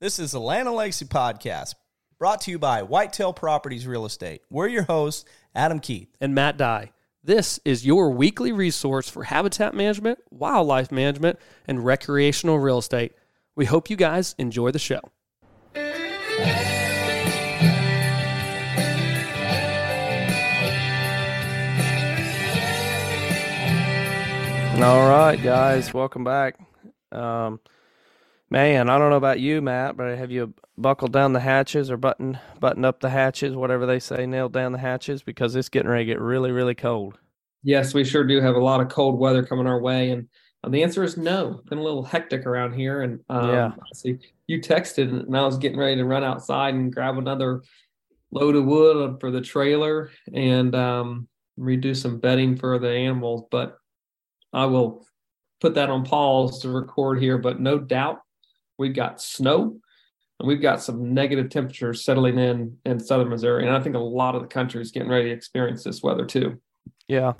This is the Land Legacy Podcast, brought to you by Whitetail Properties Real Estate. We're your hosts, Adam Keith. and Matt Dye. This is your weekly resource for habitat management, wildlife management, and recreational real estate. We hope you guys enjoy the show. All right, guys, welcome back. Um, man, I don't know about you, Matt, but have you buckled down the hatches or button button up the hatches, whatever they say, nailed down the hatches because it's getting ready to get really, really cold. Yes, we sure do have a lot of cold weather coming our way, and uh, the answer is no. Been a little hectic around here, and um, Yeah. See, you texted, and I was getting ready to run outside and grab another load of wood for the trailer and um, redo some bedding for the animals. But I will put that on pause to record here. But no doubt, we've got snow. And we've got some negative temperatures settling in in southern Missouri, and I think a lot of the country is getting ready to experience this weather too. Yeah,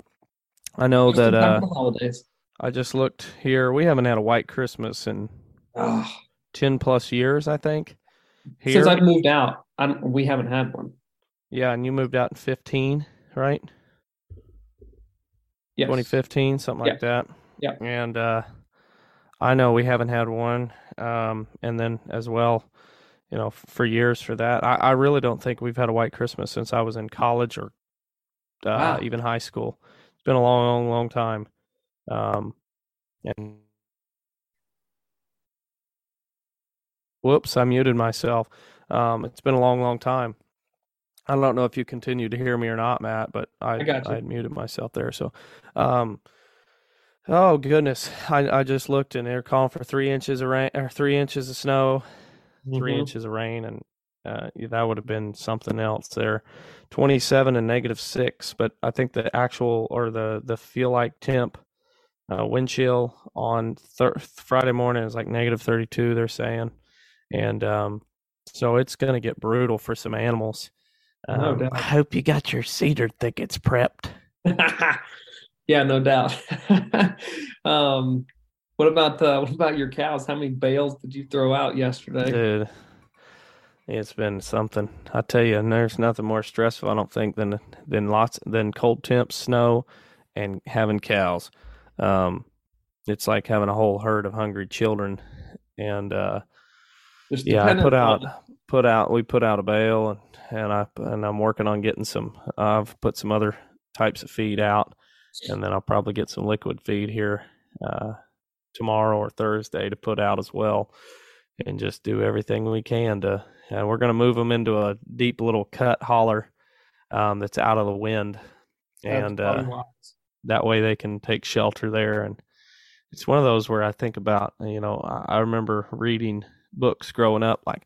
I know Just that. Uh, holidays. I just looked here. We haven't had a white Christmas in Ah. ten plus years, I think. Here, Since I've moved out, I, don't- we haven't had one. yeah, and you moved out in fifteen, right? Yes. 2015, something like that. Yeah. And uh, I know we haven't had one. Um, and then as well, you know, f- for years for that, I, I really don't think we've had a white Christmas since I was in college or uh, Wow. even high school. It's been a long, long, long time. Um, and whoops, I muted myself. Um, it's been a long, long time. I don't know if you continue to hear me or not, Matt, but I I. I had muted myself there. So, um, oh goodness, I I just looked and they're calling for three inches of rain or three inches of snow, 3 Mhm. inches of rain, and uh, that would have been something else there. Twenty seven and negative six, but I think the actual or the the feel like temp, uh, wind chill on thir- Friday morning is like negative thirty two. They're saying, and um, so it's gonna get brutal for some animals. Um, doubt. I hope you got your cedar thickets prepped. yeah, no doubt. um, what about uh, what about your cows? How many bales did you throw out yesterday? Dude, it's been something. I tell you, there's nothing more stressful, I don't think, than than lots than cold temps, snow, and having cows. Um, it's like having a whole herd of hungry children. And uh, Just yeah, I put out put out we put out a bale, and and I and I'm working on getting some. I've put some other types of feed out, and then I'll probably get some liquid feed here uh, tomorrow or Thursday to put out as well, and just do everything we can to. And we're going to move them into a deep little cut holler um, that's out of the wind, That's and uh, that way they can take shelter there. And it's one of those where I think about, you know, I, I remember reading books growing up, like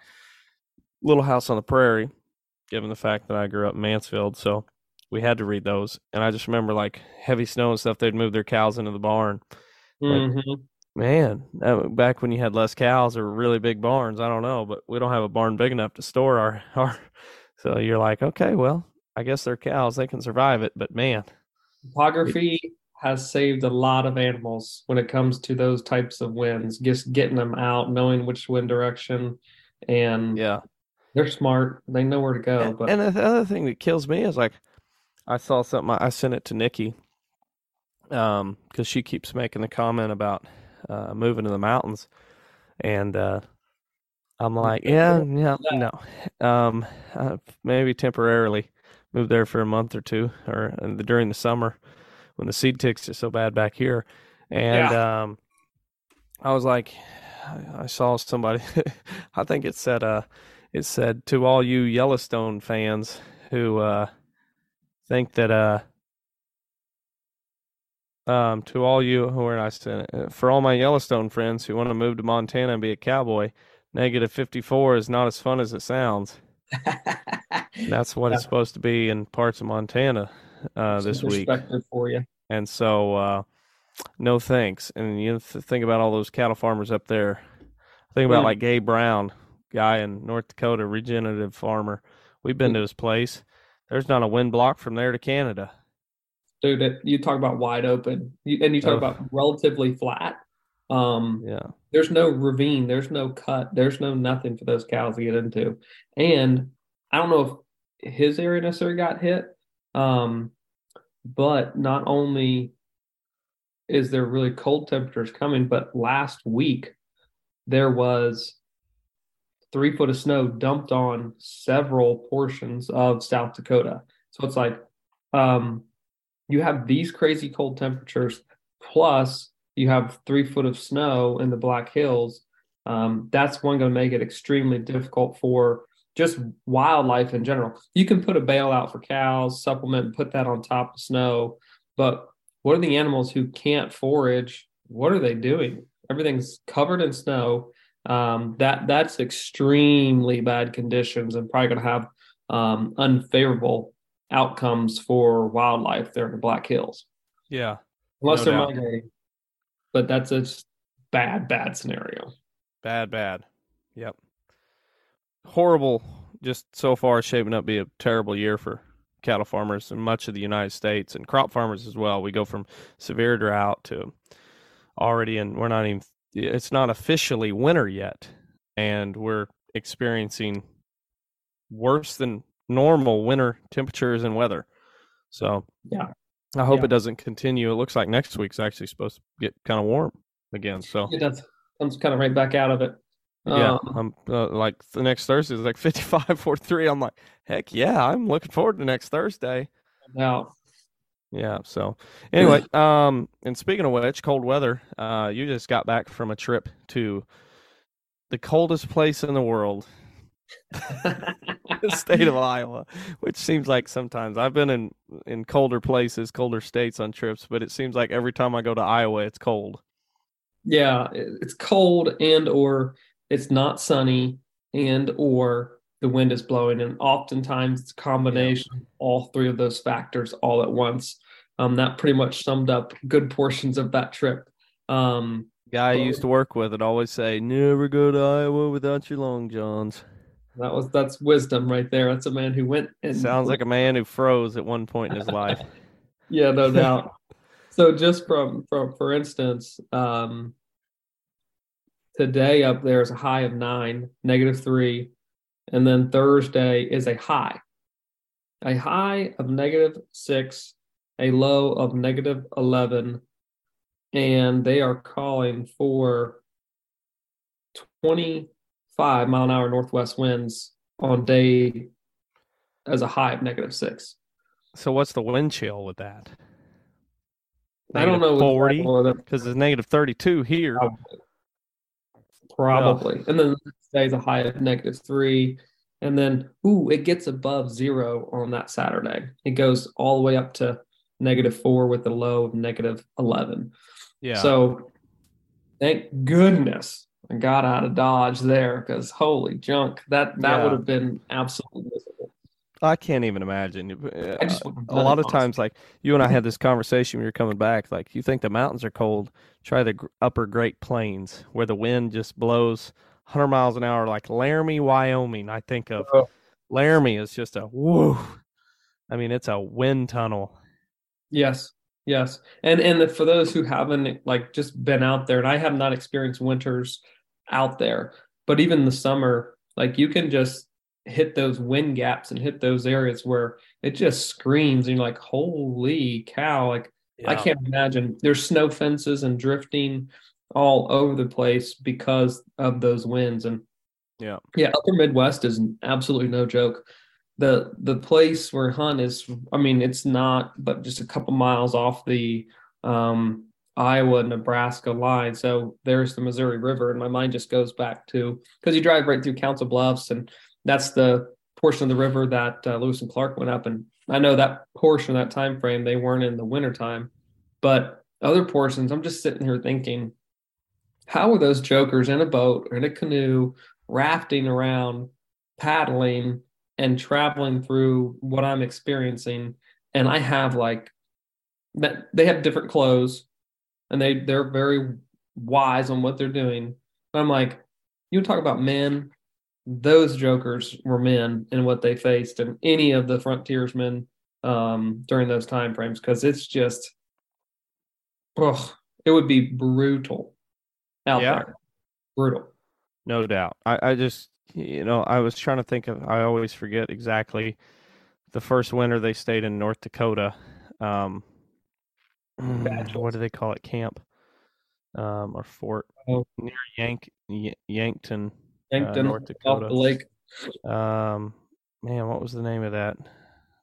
Little House on the Prairie, given the fact that I grew up in Mansfield. So we had to read those. And I just remember like heavy snow and stuff, they'd move their cows into the barn. Mhm. Man, that, back when you had less cows or really big barns, I don't know, but we don't have a barn big enough to store our, our so you're like, okay, well, I guess they're cows, they can survive it, but man, Topography has saved a lot of animals when it comes to those types of winds. Just getting them out, knowing which wind direction, and yeah. they're smart. They know where to go. And, but and the other thing that kills me is like, I saw something. I sent it to Nikki, um, because she keeps making the comment about uh, moving to the mountains, and uh, I'm like, yeah, yeah, no, um, maybe temporarily move there for a month or two, or uh, during the summer when the seed ticks are so bad back here, and um, I was like, I saw somebody, I think it said, uh, it said to all you Yellowstone fans who uh, think that uh, um, to all you who are nice to uh, for all my Yellowstone friends who want to move to Montana and be a cowboy, negative fifty four is not as fun as it sounds. That's what it's supposed to be in parts of Montana uh, this week. for you. And so, uh, no thanks. And you think about all those cattle farmers up there. Think about Mm. like Gabe Brown, guy in North Dakota, regenerative farmer. We've been to his place. There's not a wind block from there to Canada. Dude, it, you talk about wide open, you, and you talk Oh. about relatively flat. Um, Yeah. there's no ravine, there's no cut, there's no nothing for those cows to get into. And I don't know if his area necessarily got hit, um, but not only is there really cold temperatures coming, but last week there was three foot of snow dumped on several portions of South Dakota. So it's like um, you have these crazy cold temperatures, plus you have three foot of snow in the Black Hills. Um, that's one going to make it extremely difficult for just wildlife in general. You can put a bale out for cows, supplement, put that on top of snow, but what are the animals who can't forage? What are they doing? Everything's covered in snow. Um, that that's extremely bad conditions and probably going to have um, unfavorable outcomes for wildlife there in the Black Hills, Yeah. unless No they're doubt. migrating. But that's a bad, bad scenario. Bad, bad. Yep. Horrible. Just so far shaping up to be a terrible year for cattle farmers in much of the United States and crop farmers as well. We go from severe drought to already, and we're not even, it's not officially winter yet. And we're experiencing worse than normal winter temperatures and weather. So, Yeah. I hope Yeah. it doesn't continue. It looks like next week's actually supposed to get kind of warm again. So, It does comes kind of right back out of it. yeah, Um, I'm uh, like the next Thursday is like 55 43. I'm like, heck yeah, I'm looking forward to next Thursday. now, Yeah. So anyway, um, and speaking of which, cold weather, uh, you just got back from a trip to the coldest place in the world, the state of Iowa, which seems like sometimes I've been in in colder places, colder states on trips, but it seems like every time I go to Iowa, it's cold. yeah, it's cold and or it's not sunny and or the wind is blowing, and oftentimes it's a combination of all three of those factors all at once. Um, that pretty much summed up good portions of that trip. Um, Guy I used to work with would always say, "Never go to Iowa without your long johns." that was that's wisdom right there. That's a man who went and Sounds like a man who froze at one point in his life. Yeah, no doubt. so just from from for instance, um today up there is a high of nine, negative three, and then Thursday is a high. A high of negative six, a low of negative eleven, and they are calling for 25 mile an hour northwest winds on day as a high of negative six. So what's the wind chill with that? I don't know forty because it's negative thirty-two here. Probably. Probably. And then the day is a high of negative three. And then, ooh, it gets above zero on that Saturday. It goes all the way up to negative four with a low of negative 11. Yeah. So thank goodness I got out of Dodge there because holy junk. That that Yeah. would have been absolutely miserable. I can't even imagine. Uh, I just a lot of times, like you and I had this conversation when you're coming back. Like you think the mountains are cold, try the upper Great Plains where the wind just blows 100 miles an hour, like Laramie, Wyoming. I think of Oh. Laramie is just a whoa. I mean, it's a wind tunnel. Yes, yes, and and for those who haven't like just been out there, and I have not experienced winters out there, but even the summer, like you can just hit those wind gaps and hit those areas where it just screams, and you're like, "Holy cow!" Like I can't imagine. There's snow fences and drifting all over the place because of those winds, and Yeah. yeah, Upper Midwest is absolutely no joke the the place where Hunt is, I mean, it's not, but just a couple miles off the um, Iowa Nebraska line. So there's the Missouri River, and my mind just goes back to because you drive right through Council Bluffs, and that's the portion of the river that uh, Lewis and Clark went up. And I know that portion, that time frame, they weren't in the wintertime, but other portions, I'm just sitting here thinking, how are those jokers in a boat or in a canoe rafting around, paddling? And traveling through what I'm experiencing, and I have like that they have different clothes and they they're very wise on what they're doing. But I'm like, you talk about men, those jokers were men and what they faced, and any of the frontiersmen um, during those time frames, because it's just, oh, it would be brutal out Yeah. there. Brutal. No doubt. I, I just, you know, I was trying to think of, I always forget exactly the first winter they stayed in North Dakota. Um, what do they call it? Camp um, or fort Oh. near Yank, Y- Yankton, Yankton North Dakota. the lake. Um, man, what was the name of that?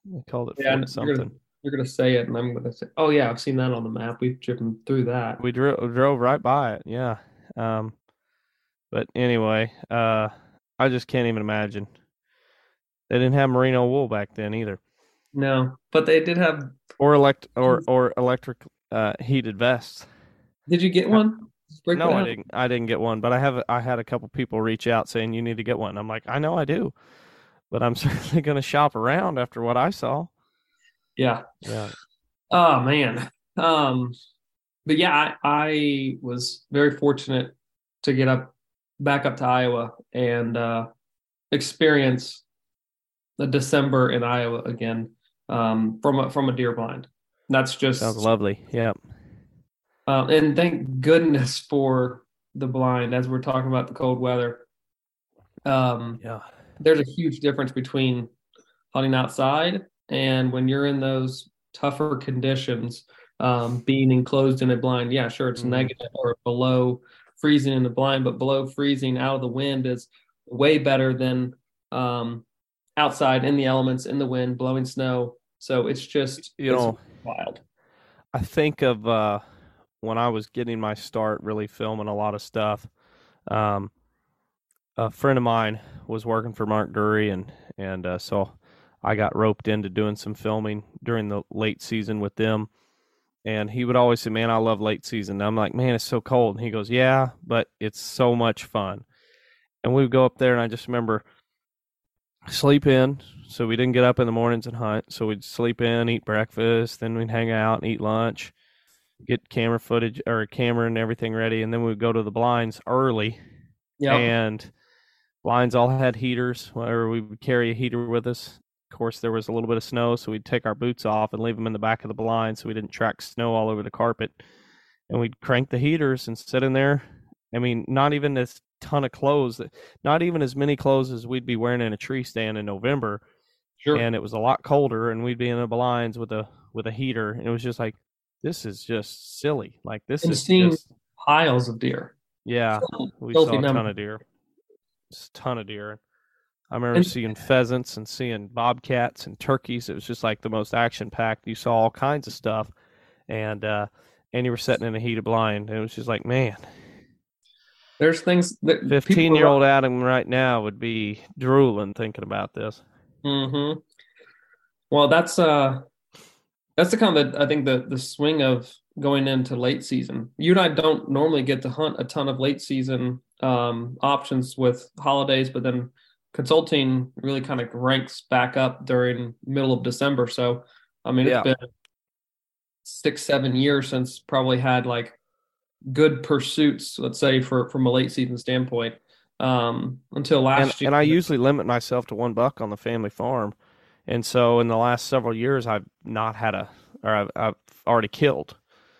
They called it Yeah, Fort gonna, something. you're gonna say it, and I'm gonna say, "Oh yeah, I've seen that on the map. We've driven through that." We drove drove right by it. Yeah. Um, but anyway, uh, I just can't even imagine. They didn't have merino wool back then either, No, but they did have. or elect or or electric uh, heated vests. Did you get one? Break No, I didn't. I didn't get one, but I have. I had a couple people reach out saying you need to get one. I'm like, I know I do, but I'm certainly going to shop around after what I saw. Yeah. Yeah. Oh man. Um, but yeah, I, I was very fortunate to get up back up to Iowa and uh, experience the December in Iowa again um, from a, from a deer blind. That's just Sounds lovely. Yeah. Um, and thank goodness for the blind as we're talking about the cold weather. Um, Yeah. there's a huge difference between hunting outside and when you're in those tougher conditions, um, being enclosed in a blind. Yeah, sure, it's Mhm. negative or below freezing in the blind, but below freezing out of the wind is way better than um, outside in the elements, in the wind, blowing snow. So it's just You it's know, wild. I think of uh, when I was getting my start, really filming a lot of stuff. Um, a friend of mine was working for Mark Drury, and and uh, so I got roped into doing some filming during the late season with them. And he would always say, "Man, I love late season." And I'm like, "Man, it's so cold." And he goes, "Yeah, but it's so much fun." And we would go up there, and I just remember sleep in. So we didn't get up in the mornings and hunt. So we'd sleep in, eat breakfast, then we'd hang out and eat lunch, get camera footage or camera and everything ready, and then we'd go to the blinds early. Yeah. And blinds all had heaters, or we would carry a heater with us. Of course, there was a little bit of snow, so we'd take our boots off and leave them in the back of the blind so we didn't track snow all over the carpet. And we'd crank the heaters and sit in there. I mean, not even this ton of clothes, not even as many clothes as we'd be wearing in a tree stand in November sure. and it was a lot colder and we'd be in the blinds with a with a heater and it was just like this is just silly like this And is seeing just piles of deer. yeah we saw a ton of deer Just a ton of deer i remember And- seeing pheasants and seeing bobcats and turkeys. It was just like the most action packed you saw all kinds of stuff. And uh and you were sitting in a heated blind. And it was just like man. There's things that 15 year old adam right now would be drooling thinking about this. Hmm Well, that's uh, that's the kind of I think the the swing of going into late season. You and I don't normally get to hunt a ton of late season um, options with holidays, but then consulting really kind of ranks back up during middle of December. So, I mean, it's Yeah. been six seven years since probably had like good pursuits. Let's say for from a late season standpoint. Um, until last and, year, and I usually limit myself to one buck on the family farm. And so in the last several years, I've not had a, or I've, I've already killed.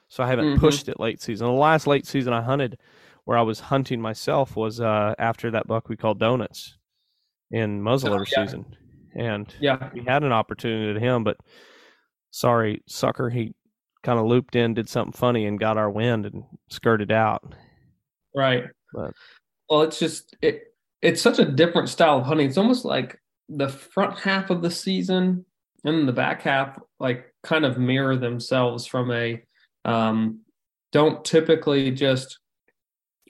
So I haven't Mhm. pushed it late season. The last late season I hunted where I was hunting myself was uh, after that buck we called Donuts in muzzleloader yeah. season. And yeah, we had an opportunity to him, but sorry, sucker, he kind of looped in, did something funny, and got our wind and skirted out. Right. But- well, it's just it. It's such a different style of hunting. It's almost like the front half of the season and the back half, like kind of mirror themselves from a. Um, don't typically just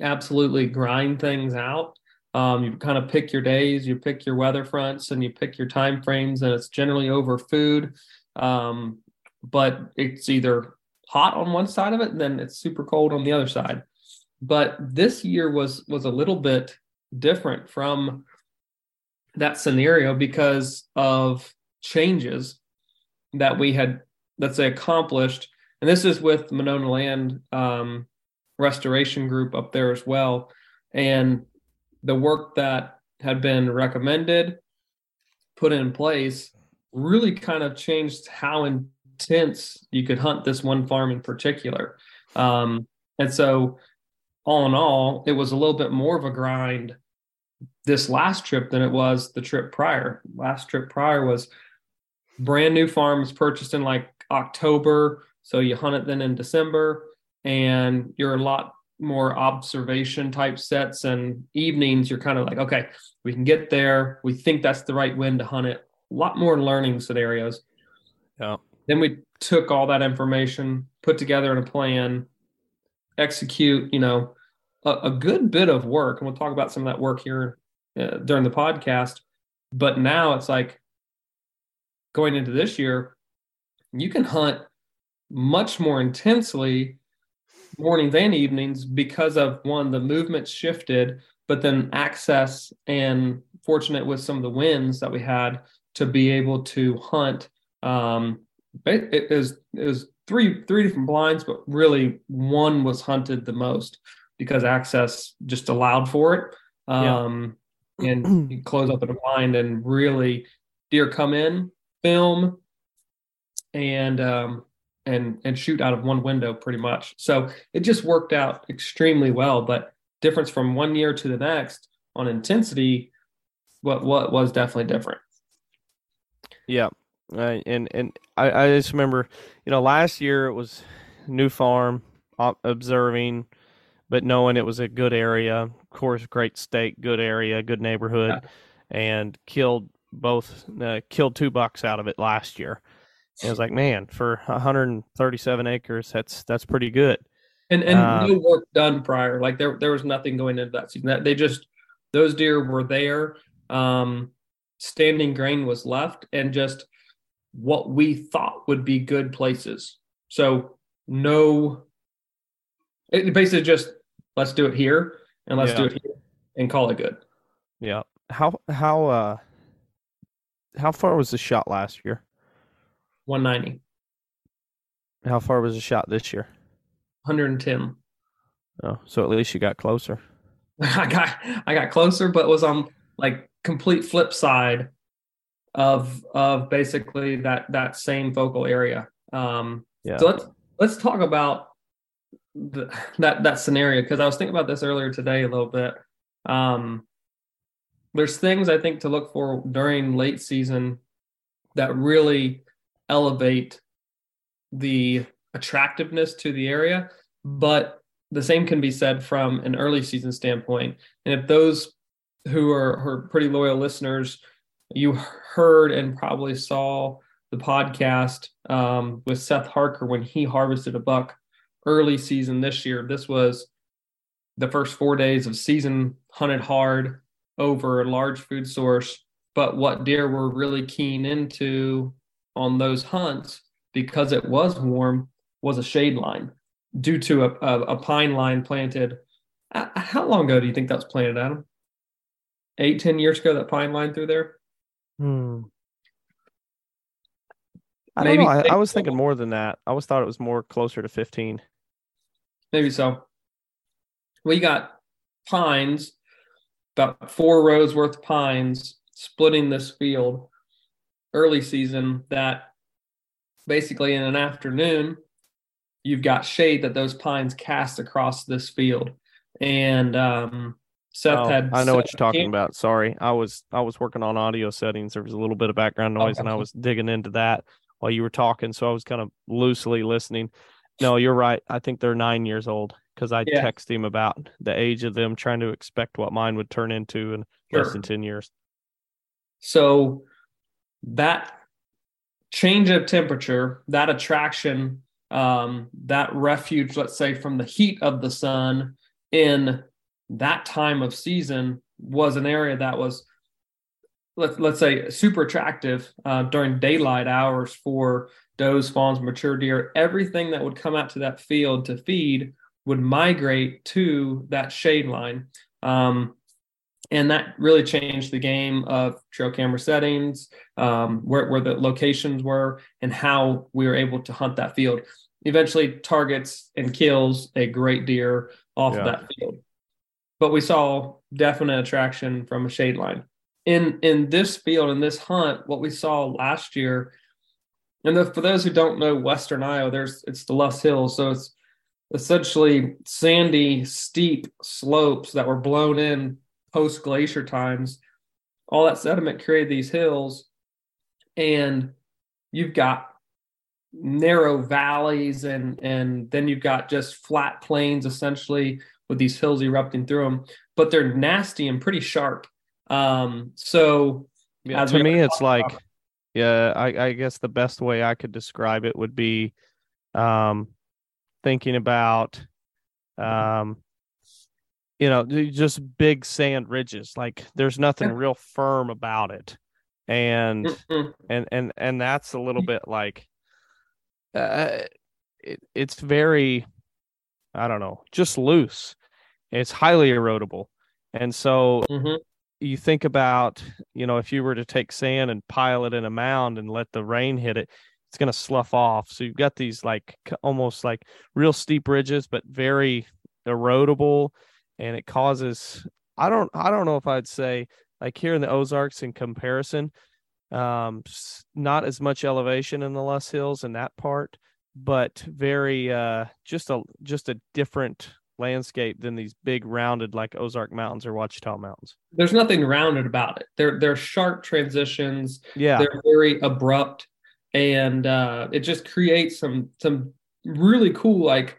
absolutely grind things out. Um, you kind of pick your days, you pick your weather fronts, and you pick your time frames, and it's generally over food. Um, but it's either hot on one side of it, and then it's super cold on the other side. But this year was was a little bit different from that scenario because of changes that we had let's say accomplished. And this is with monona land um, restoration group up there as well. And the work that had been recommended put in place really kind of changed how intense you could hunt this one farm in particular um, and so all in all, it was a little bit more of a grind this last trip than it was the trip prior. Last trip prior was brand new farms purchased in like October. So you hunt it then in December, and you're a lot more observation type sets and evenings. You're kind of like, okay, we can get there. We think that's the right wind to hunt it. A lot more learning scenarios. Yeah. Then we took all that information, put together in a plan, execute, you know, a, a good bit of work. And we'll talk about some of that work here uh, during the podcast. But now it's like going into this year, you can hunt much more intensely mornings and evenings because of one, the movement shifted, but then access and fortunate with some of the wins that we had to be able to hunt. Um, it, it was it was three three different blinds, but really one was hunted the most because access just allowed for it. Um, yeah. and you close up in a blind and really deer come in, film, and um, and and shoot out of one window pretty much. So it just worked out extremely well. But difference from one year to the next on intensity, what what was definitely different. Yeah, uh, and and I, I just remember, you know, last year it was new farm observing, but knowing it was a good area, of course, great state, good area, good neighborhood, yeah. and killed both uh, killed two bucks out of it last year. And I was like, man, for 137 acres, that's that's pretty good. And and uh, no work done prior. Like there there was nothing going into that season. That they just those deer were there. Um, standing grain was left, and just what we thought would be good places. So no, it basically just let's do it here and let's yeah. do it here and call it good. Yeah. How how uh how far was the shot last year? 190. How far was the shot this year? 110. Oh, so at least you got closer. I got I got closer, but was on like complete flip side of of basically that that same focal area. Um, yeah. So let's let's talk about the, that that scenario because I was thinking about this earlier today a little bit. Um, there's things I think to look for during late season that really elevate the attractiveness to the area, but the same can be said from an early season standpoint. And if those who are, are pretty loyal listeners you heard and probably saw the podcast um, with Seth Harker when he harvested a buck early season this year. This was the first four days of season hunted hard over a large food source. But what deer were really keen into on those hunts because it was warm was a shade line due to a, a, a pine line planted. Uh, how long ago do you think that was planted, Adam? Eight, ten years ago, that pine line through there? Hmm. I Maybe don't know. I, I was thinking more than that. I was thought it was more closer to 15. Maybe so. We got pines, about four rows worth of pines splitting this field early season that basically in an afternoon you've got shade that those pines cast across this field and um, Seth oh, had. I know what you're talking about. Sorry, I was I was working on audio settings. There was a little bit of background noise, and I was digging into that while you were talking. So I was kind of loosely listening. No, you're right. I think they're nine years old because I yeah. texted him about the age of them, trying to expect what mine would turn into in sure. less than ten years. So that change of temperature, that attraction, um, that refuge, let's say from the heat of the sun in that time of season was an area that was let's let's say super attractive uh, during daylight hours for does, fawns, mature deer. Everything that would come out to that field to feed would migrate to that shade line, um, and that really changed the game of trail camera settings, um, where where the locations were, and how we were able to hunt that field. Eventually, targets and kills a great deer off yeah. of that field but we saw definite attraction from a shade line. In in this field, in this hunt, what we saw last year, and the, for those who don't know Western Iowa, there's it's the Loess Hills, so it's essentially sandy, steep slopes that were blown in post glacier times. All that sediment created these hills, and you've got narrow valleys and and then you've got just flat plains essentially with these hills erupting through them but they're nasty and pretty sharp um so yeah, to me it's like about, yeah I, I guess the best way i could describe it would be um thinking about um you know just big sand ridges like there's nothing real firm about it and and and and that's a little bit like uh, it, it's very, I don't know, just loose. It's highly erodible. And so mm-hmm. you think about, you know, if you were to take sand and pile it in a mound and let the rain hit it, it's going to slough off. So you've got these like almost like real steep ridges, but very erodible. And it causes, I don't, I don't know if I'd say like here in the Ozarks in comparison, um, not as much elevation in the Loess Hills in that part, but very uh, just a just a different landscape than these big rounded like Ozark Mountains or Ouachita Mountains. There's nothing rounded about it. They're they're sharp transitions. Yeah, they're very abrupt, and uh, it just creates some some really cool like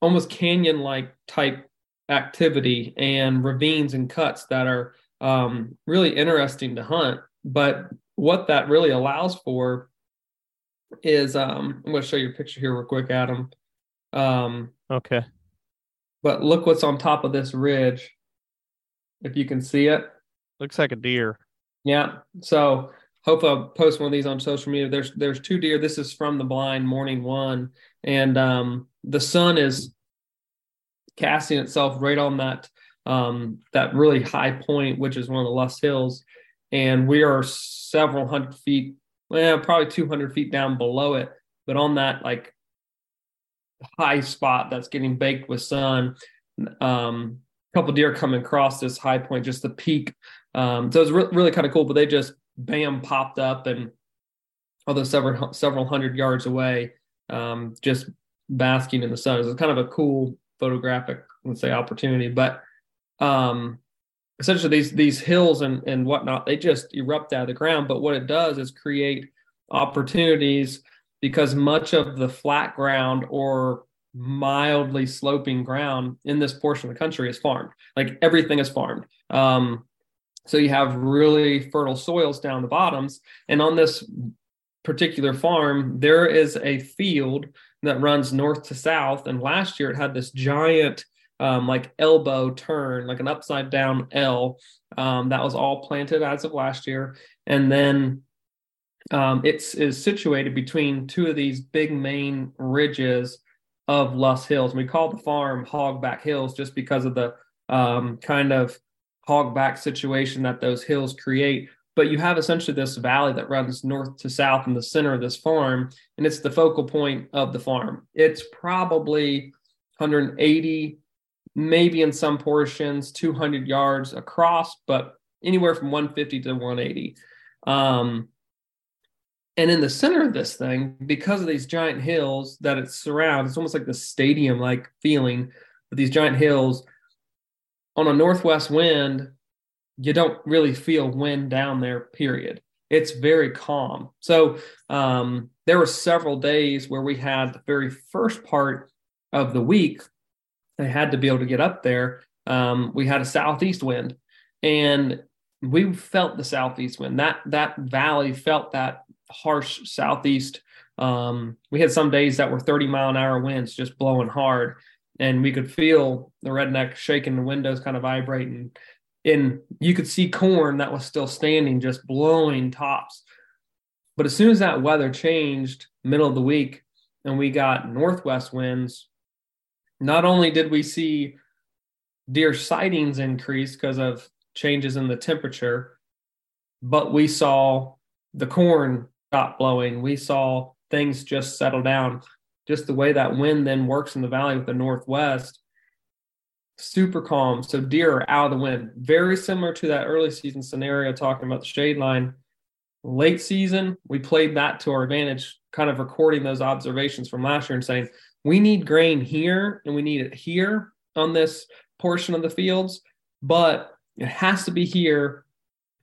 almost canyon like type activity and ravines and cuts that are um, really interesting to hunt but what that really allows for is um, I'm going to show you a picture here real quick, Adam. Um, okay. But look what's on top of this ridge. If you can see it, looks like a deer. Yeah. So hope I'll post one of these on social media. There's there's two deer. This is from the blind morning one, and um, the sun is casting itself right on that um, that really high point, which is one of the Loess Hills, and we are several hundred feet, well, probably 200 feet down below it. But on that like high spot that's getting baked with sun, um, a couple deer coming across this high point, just the peak. Um, so it's re- really kind of cool. But they just bam popped up, and although several several hundred yards away, um, just basking in the sun. It's kind of a cool photographic, let's say, opportunity. But um, essentially these these hills and and whatnot they just erupt out of the ground. But what it does is create opportunities because much of the flat ground or mildly sloping ground in this portion of the country is farmed. Like everything is farmed. Um, so you have really fertile soils down the bottoms. And on this particular farm there is a field that runs north to south and last year it had this giant um, like elbow turn, like an upside down L. Um, that was all planted as of last year. And then um, it's is situated between two of these big main ridges of Loess Hills. We call the farm Hogback Hills just because of the um, kind of hogback situation that those hills create. But you have essentially this valley that runs north to south in the center of this farm, and it's the focal point of the farm. It's probably 180 maybe in some portions 200 yards across, but anywhere from 150 to 180. Um, and in the center of this thing, because of these giant hills that it surrounds, it's almost like the stadium like feeling with these giant hills. On a northwest wind, you don't really feel wind down there, period. It's very calm. So um, there were several days where we had the very first part of the week they had to be able to get up there. Um, we had a southeast wind, and we felt the southeast wind. That that valley felt that harsh southeast. Um, we had some days that were 30 mile an hour winds just blowing hard, and we could feel the redneck shaking the windows, kind of vibrating. And you could see corn that was still standing, just blowing tops. But as soon as that weather changed, middle of the week, and we got northwest winds, not only did we see deer sightings increase because of changes in the temperature, but we saw the corn stop blowing. We saw things just settle down. Just the way that wind then works in the valley with the northwest, super calm. So deer are out of the wind. Very similar to that early season scenario talking about the shade line. Late season, we played that to our advantage, kind of recording those observations from last year and saying, we need grain here and we need it here on this portion of the fields, but it has to be here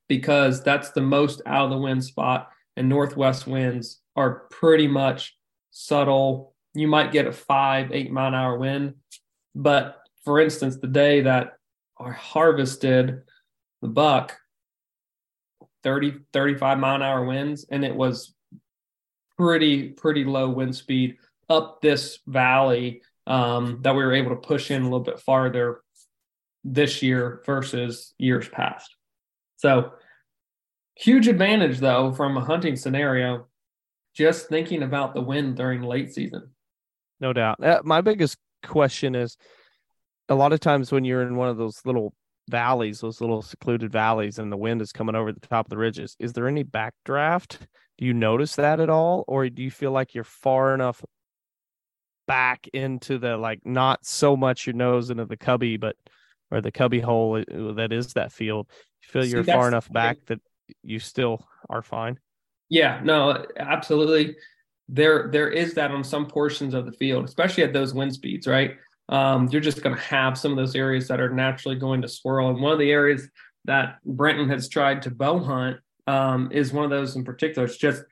because that's the most out of the wind spot. And northwest winds are pretty much subtle. You might get a five, eight mile an hour wind. But for instance, the day that I harvested the buck, 30, 35 mile an hour winds, and it was pretty, pretty low wind speed up this valley um, that we were able to push in a little bit farther this year versus years past. So, huge advantage though from a hunting scenario, just thinking about the wind during late season. No doubt. Uh, my biggest question is a lot of times when you're in one of those little valleys, those little secluded valleys, and the wind is coming over the top of the ridges, is there any backdraft? Do you notice that at all? Or do you feel like you're far enough back into the like not so much your nose into the cubby, but or the cubby hole uh, that is that field? You feel you're far enough back that you still are fine. Yeah, no, absolutely. There, there is that on some portions of the field, especially at those wind speeds, right? Um, you're just going to have some of those areas that are naturally going to swirl. And one of the areas that Brenton has tried to bow hunt um, is one of those in particular. It's just,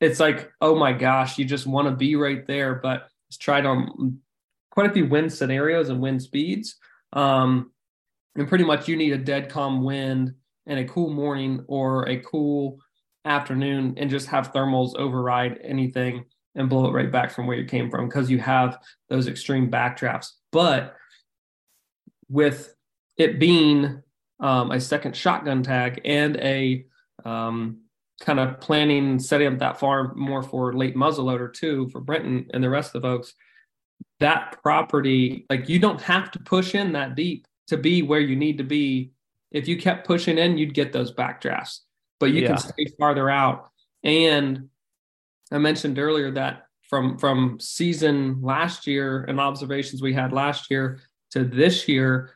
it's like, oh my gosh, you just want to be right there, but it's tried on quite a few wind scenarios and wind speeds. Um, and pretty much you need a dead calm wind and a cool morning or a cool afternoon and just have thermals override anything and blow it right back from where you came from because you have those extreme backdrafts. But with it being um, a second shotgun tag and a um, kind of planning setting up that farm more for late muzzleloader too for Brenton and the rest of the folks, that property like you don't have to push in that deep to be where you need to be. If you kept pushing in, you'd get those backdrafts, but you yeah. can stay farther out. And I mentioned earlier that from from season last year and observations we had last year to this year,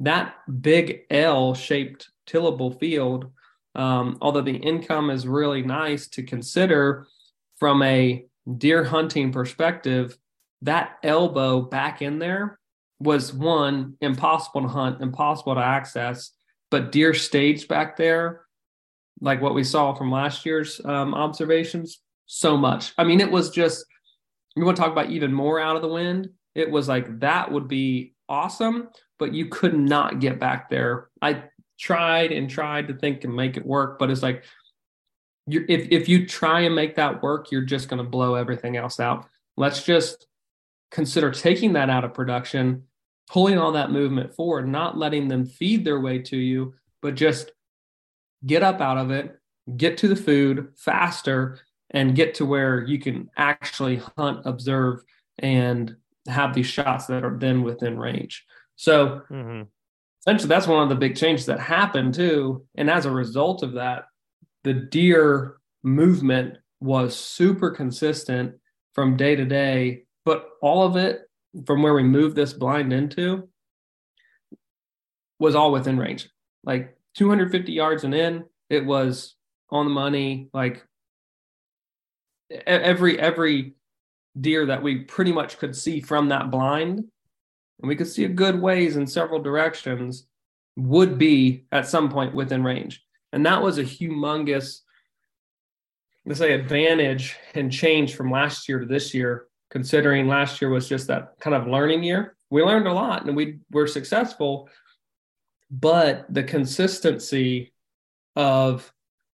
that big L shaped tillable field, um, although the income is really nice to consider from a deer hunting perspective, that elbow back in there was one impossible to hunt, impossible to access, but deer staged back there, like what we saw from last year's um, observations, so much. I mean, it was just you want to talk about even more out of the wind. It was like that would be awesome, but you could not get back there. I tried and tried to think and make it work, but it's like you if if you try and make that work, you're just going to blow everything else out. Let's just consider taking that out of production pulling all that movement forward, not letting them feed their way to you, but just get up out of it, get to the food faster, and get to where you can actually hunt, observe, and have these shots that are then within range. So mm-hmm. essentially, that's one of the big changes that happened too. And as a result of that, the deer movement was super consistent from day to day, but all of it from where we moved this blind into was all within range. Like 250 yards and in, it was on the money. Like every every deer that we pretty much could see from that blind, and we could see a good ways in several directions, would be at some point within range. And that was a humongous, let's say, advantage and change from last year to this year considering last year was just that kind of learning year. We learned a lot and we were successful, but the consistency of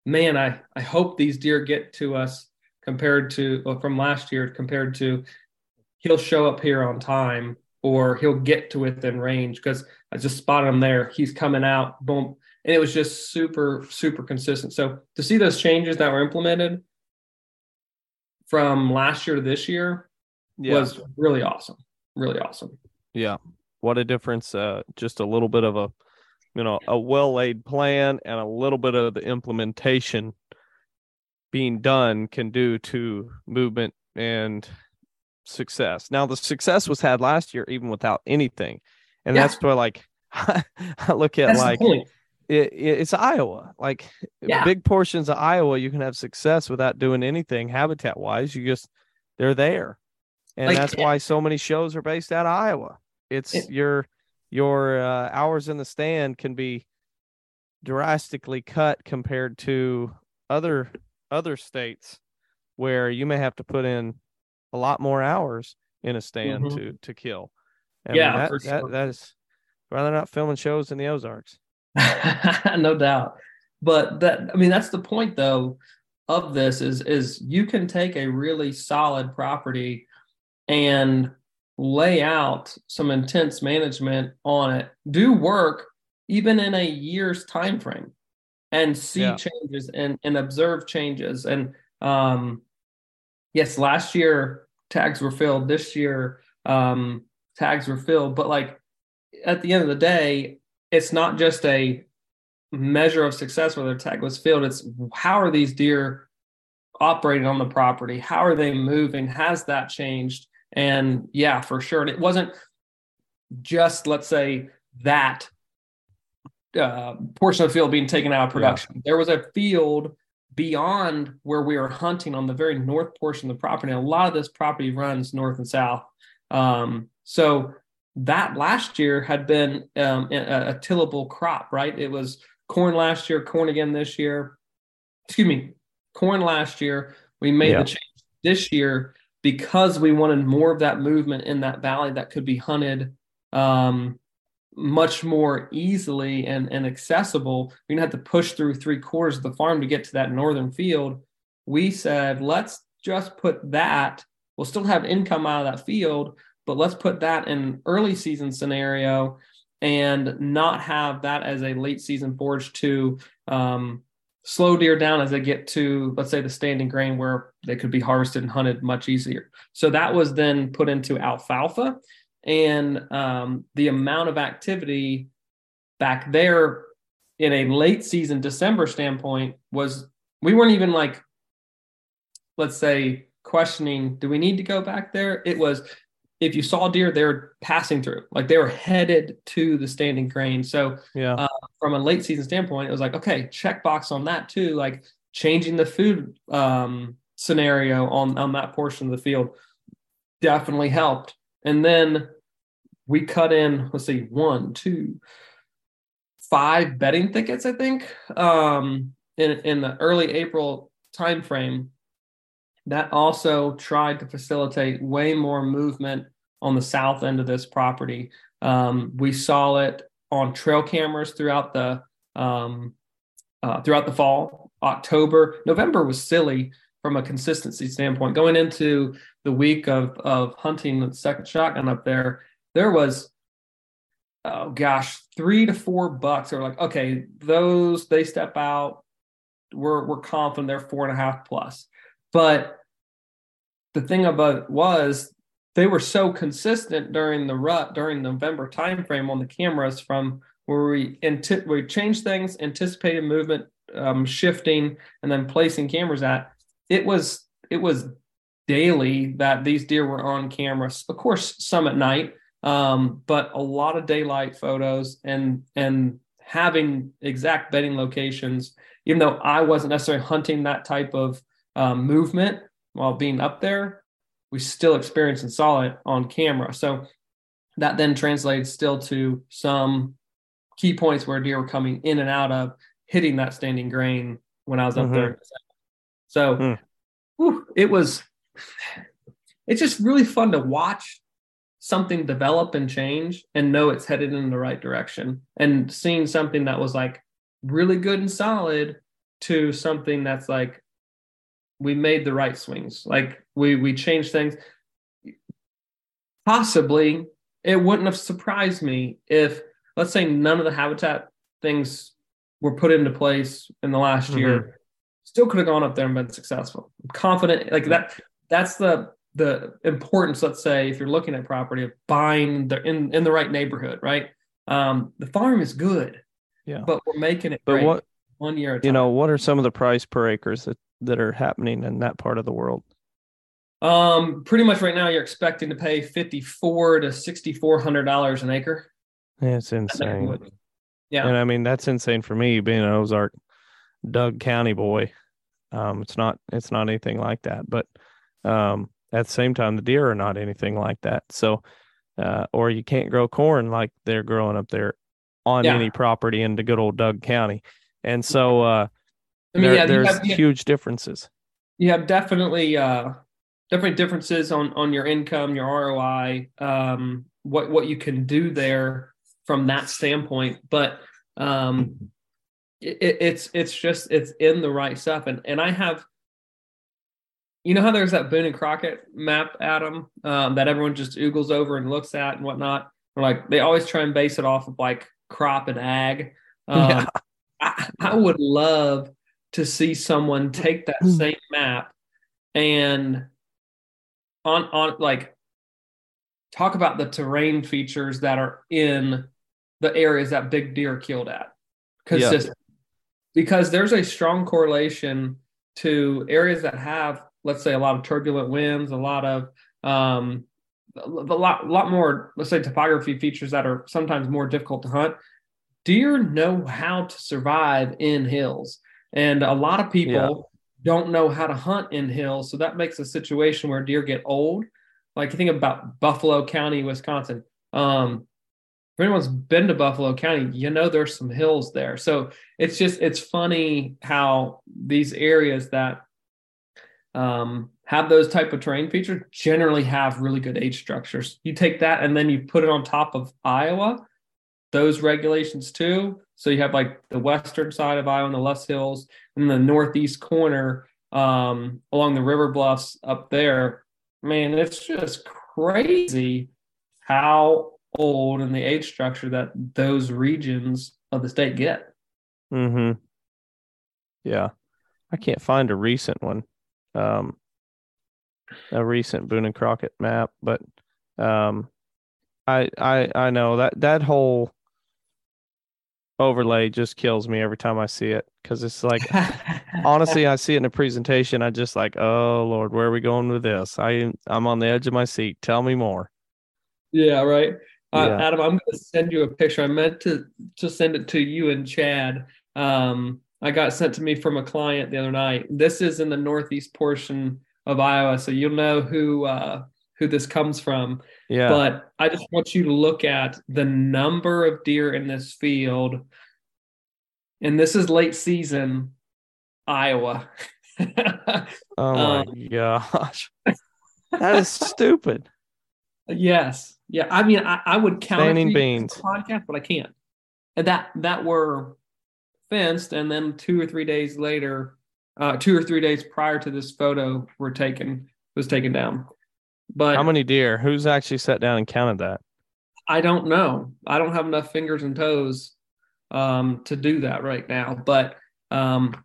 man, I, I hope these deer get to us compared to well, from last year compared to he'll show up here on time or he'll get to within range because I just spotted him there. He's coming out, boom. And it was just super, super consistent. So to see those changes that were implemented from last year to this year yeah. was really awesome. Really awesome. Yeah. What a difference. Uh, just a little bit of a, you know, a well laid plan and a little bit of the implementation being done can do to movement and success. Now, the success was had last year, even without anything. And yeah. that's where, like, I look at that's like, it, it, it's Iowa. Like, yeah. big portions of Iowa, you can have success without doing anything habitat wise. You just, they're there and Like- that's why so many shows are based out of Iowa. It's It- your your uh, hours in the stand can be drastically cut compared to other other states where you may have to put in a lot more hours in a stand Mhm. to to kill. I Yeah, that, for that that is rather not filming shows in the Ozarks. no doubt. But that I mean that's the point though of this is is you can take a really solid property and lay out some intense management on it, do work even in a year's time frame and see Yeah. changes and, and observe changes. And um yes, last year tags were filled, this year um tags were filled, but like at the end of the day, it's not just a measure of success whether a tag was filled. It's how are these deer operating on the property? How are they moving? Has that changed? And yeah, for sure. And it wasn't just, let's say, that uh, portion of the field being taken out of production. There was a field beyond where we were hunting on the very north portion of the property. And a lot of this property runs north and south. Um, so that last year had been um, a, a tillable crop, right? It was corn last year, corn again this year. Excuse me, corn last year. We made Yeah. the change this year because we wanted more of that movement in that valley that could be hunted um, much more easily and, and accessible. We didn't have to push through three quarters of the farm to get to that northern field. We said, let's just put that. We'll still have income out of that field, but let's put that in early season scenario and not have that as a late season forage to um, slow deer down as they get to let's say the standing grain where they could be harvested and hunted much easier so that was then put into alfalfa and um, the amount of activity back there in a late season december standpoint was we weren't even like let's say questioning do we need to go back there it was if you saw deer they're passing through like they were headed to the standing grain so Yeah. Uh, from a late season standpoint, it was like, okay, check box on that too, like changing the food um, scenario on, on that portion of the field definitely helped. And then we cut in, let's see, one, two, five bedding thickets, I think, um, in, in the early April timeframe. That also tried to facilitate way more movement on the south end of this property. Um, we saw it on trail cameras throughout the um, uh, throughout the fall. October, November was silly from a consistency standpoint. Going into the week of of hunting the second shotgun up there, there was oh gosh, three to four bucks. Are like, okay, those they step out. We're we're confident they're four and a half plus. But the thing about it was they were so consistent during the rut during November timeframe on the cameras from where we anti- we changed things, anticipated movement, um, shifting, and then placing cameras at. It was it was daily that these deer were on camera. Of course, some at night, um, but a lot of daylight photos and and having exact bedding locations. Even though I wasn't necessarily hunting that type of um, movement while being up there, we still experienced and saw it on camera. So that then translates still to some key points where deer were coming in and out of hitting that standing grain when I was up Mhm. there. So Hmm. whew, it was it's just really fun to watch something develop and change and know it's headed in the right direction. And seeing something that was like really good and solid to something that's like we made the right swings. Like we we changed things. Possibly it wouldn't have surprised me if let's say none of the habitat things were put into place in the last year. Mm-hmm. Still could have gone up there and been successful. I'm confident like that that's the the importance let's say if you're looking at property of buying the in in the right neighborhood right um the farm is good Yeah. but we're making it But great what one year you know, what are some of the price per acres that, that are happening in that part of the world? Um, pretty much right now you're expecting to pay fifty four to sixty four hundred dollars an acre. It's insane. Yeah. And I mean, that's insane for me being an Ozark Doug County boy. Um, it's not, it's not anything like that, but, um, at the same time, the deer are not anything like that. So, uh, or you can't grow corn like they're growing up there on Yeah. any property in the good old Doug County. And so, uh, I mean, there- yeah, there's have, huge differences. you have definitely uh definitely differences on on your income your roi um what what you can do there from that standpoint but um it, it's it's just it's in the right stuff and and i have you know how there's that boone and crockett map adam um, that everyone just oogles over and looks at and whatnot? Or like they always try and base it off of like crop and ag. Um, Yeah. I, I would love to see someone take that same map and on on like talk about the terrain features that are in the areas that big deer killed at. Because Yeah. because there's a strong correlation to areas that have let's say a lot of turbulent winds a lot of um a lot, lot more let's say topography features that are sometimes more difficult to hunt. Deer know how to survive in hills? And a lot of people don't know how to hunt in hills so that makes a situation where deer get old. Like you think about buffalo county wisconsin. Um if anyone's been to buffalo county you know there's some hills there. So it's just it's funny how these areas that um have those type of terrain features generally have really good age structures you take that and then you put it on top of iowa those regulations too. So you have like the western side of Iowa and the Loess Hills, and the northeast corner um, along the river bluffs up there. Man, it's just crazy how old and the age structure that those regions of the state get. Mm-hmm. Yeah. I can't find a recent one. Um a recent Boone and Crockett map, but um I I I know that that whole overlay just kills me every time I see it cuz it's like honestly I see it in a presentation I just like, "Oh lord, where are we going with this?" I I'm on the edge of my seat. Tell me more. Yeah, right. Uh, Yeah. Adam, I'm going to send you a picture. I meant to to send it to you and Chad. Um, I got sent to me from a client the other night. This is in the northeast portion of Iowa, so you'll know who uh, who this comes from. Yeah. But I just want you to look at the number of deer in this field, and this is late season Iowa. oh my um, gosh. that is stupid. Yes. Yeah. I mean, I, I would count Standing beans. podcast, but I can't. And that that were fenced, and then two or three days later, uh, two or three days prior to this photo were taken was taken down. But How many deer? Who's actually sat down and counted that? I don't know. I don't have enough fingers and toes um, to do that right now. But um,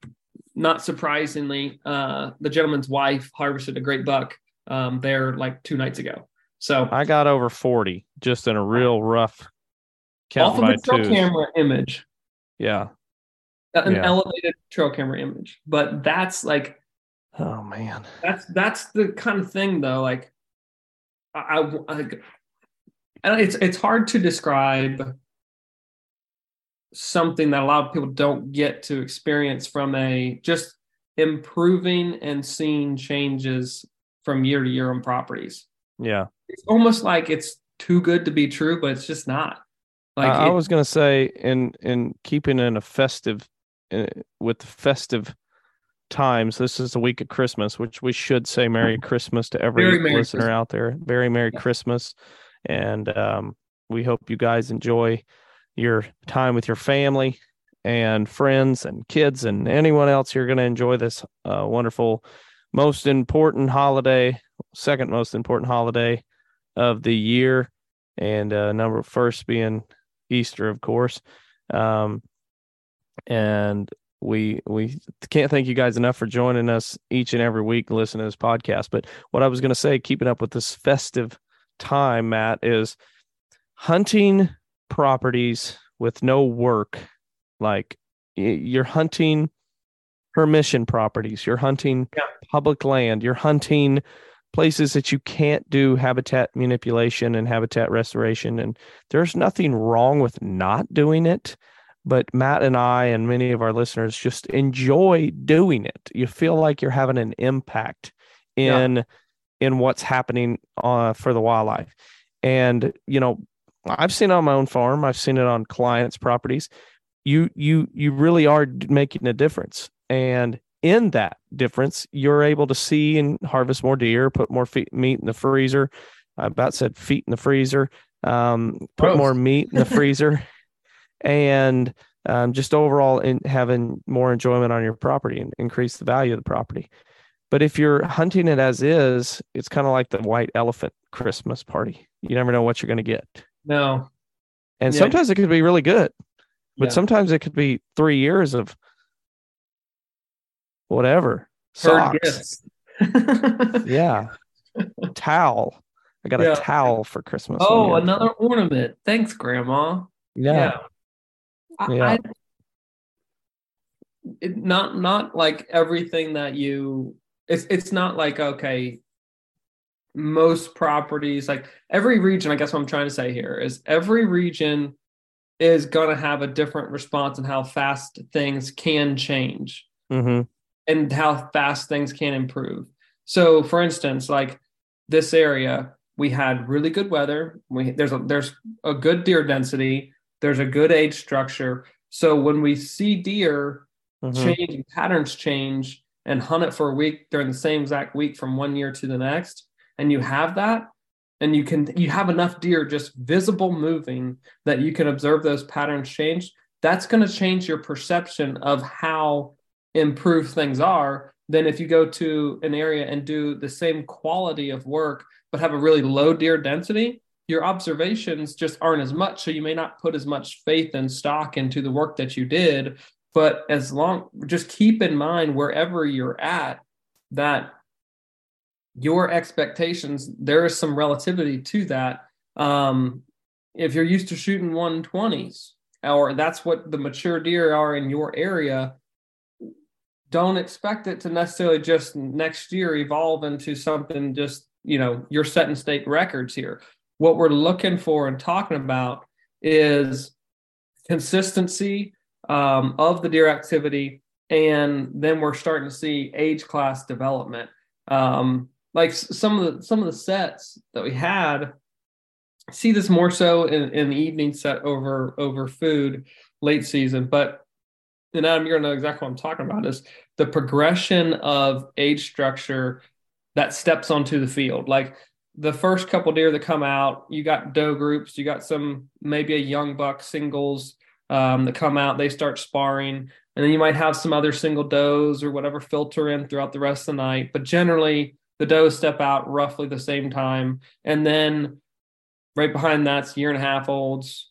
not surprisingly, uh, the gentleman's wife harvested a great buck um, there like two nights ago. So I got over 40 just in a real rough off of trail camera image, Yeah. An Yeah. elevated trail camera image. But that's like Oh man. that's that's the kind of thing though. Like I, I, I I it's it's hard to describe something that a lot of people don't get to experience from a just improving and seeing changes from year to year on properties. Yeah. It's almost like it's too good to be true, but it's just not. Like I, I it- was going to say in in keeping in a festive with the festive times this is the week of christmas which we should say merry christmas to every Merry listener out there. Very merry christmas. And um, we hope you guys enjoy your time with your family and friends and kids and anyone else you're going to enjoy this uh, wonderful most important holiday second most important holiday of the year. And uh, number first being easter of course. Um, and we we can't thank you guys enough for joining us each and every week and listening to this podcast. But what i was going to say keeping up with this festive time matt is hunting properties with no work. Like you're hunting permission properties. You're hunting Yeah. public land. You're hunting places that you can't do habitat manipulation and habitat restoration. And there's nothing wrong with not doing it but Matt and I and many of our listeners just enjoy doing it. You feel like you're having an impact Yeah. in in what's happening uh, for the wildlife. And you know, I've seen it on my own farm. I've seen it on clients' properties. You you you really are making a difference, and in that difference, you're able to see and harvest more deer, put more feet, meat in the freezer. I about said feet in the freezer. Um, put Gross. more meat in the freezer, and um, just overall in having more enjoyment on your property and increase the value of the property. But if you're hunting it as is, it's kind of like the white elephant Christmas party. You never know what you're going to get. No. And Yeah. sometimes it could be really good, but Yeah. sometimes it could be three years of whatever. Socks. Yeah. towel. I got Yeah. a towel for Christmas. Oh, another ornament. Thanks, Grandma. Yeah. I, Yeah. I- it, not not like everything that you it's it's not like okay most properties like every region i guess what i'm trying to say here is every region is going to have a different response and how fast things can change hmm and how fast things can improve. So, for instance, like this area, we had really good weather. We there's a there's a good deer density. There's a good age structure. So when we see deer hmm change patterns change and hunt it for a week during the same exact week from one year to the next, and you have that, and you can you have enough deer just visible moving that you can observe those patterns change. That's going to change your perception of how improved things are than if you go to an area and do the same quality of work but have a really low deer density your observations just aren't as much so you may not put as much faith and stock into the work that you did. But as long just keep in mind wherever you're at that your expectations there is some relativity to that. Um, if you're used to shooting 120s or that's what the mature deer are in your area don't expect it to necessarily just next year evolve into something just you know you're setting state records here what we're looking for and talking about is consistency um, of the deer activity and then we're starting to see age class development um, like some of the some of the sets that we had see this more so in, in the evening set over over food late season but and Adam, you're gonna know exactly what I'm talking about is the progression of age structure that steps onto the field. Like the first couple deer that come out, you got doe groups, you got some maybe a young buck singles um, that come out, they start sparring, and then you might have some other single does or whatever filter in throughout the rest of the night. But generally, the does step out roughly the same time, and then right behind that's year and a half olds,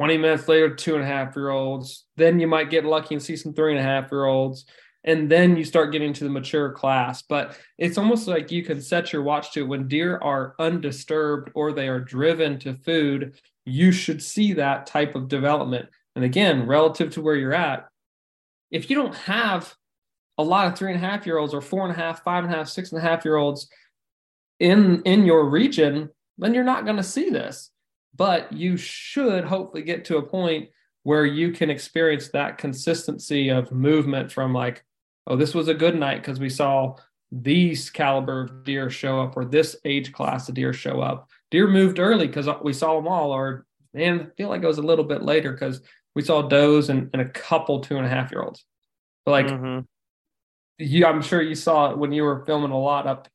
20 minutes later, two and a half year olds. Then you might get lucky and see some three and a half year olds. And then you start getting to the mature class. But it's almost like you can set your watch to it when deer are undisturbed or they are driven to food, you should see that type of development. And again, relative to where you're at, if you don't have a lot of three and a half year olds or four and a half, five and a half, six and a half year olds in in your region, then you're not going to see this but you should hopefully get to a point where you can experience that consistency of movement from like oh this was a good night because we saw these caliber of deer show up or this age class of deer show up. Deer moved early because we saw them all or and I feel like it was a little bit later because we saw does and, and a couple two and a half year olds. But like Mhm. you i'm sure you saw it when you were filming a lot up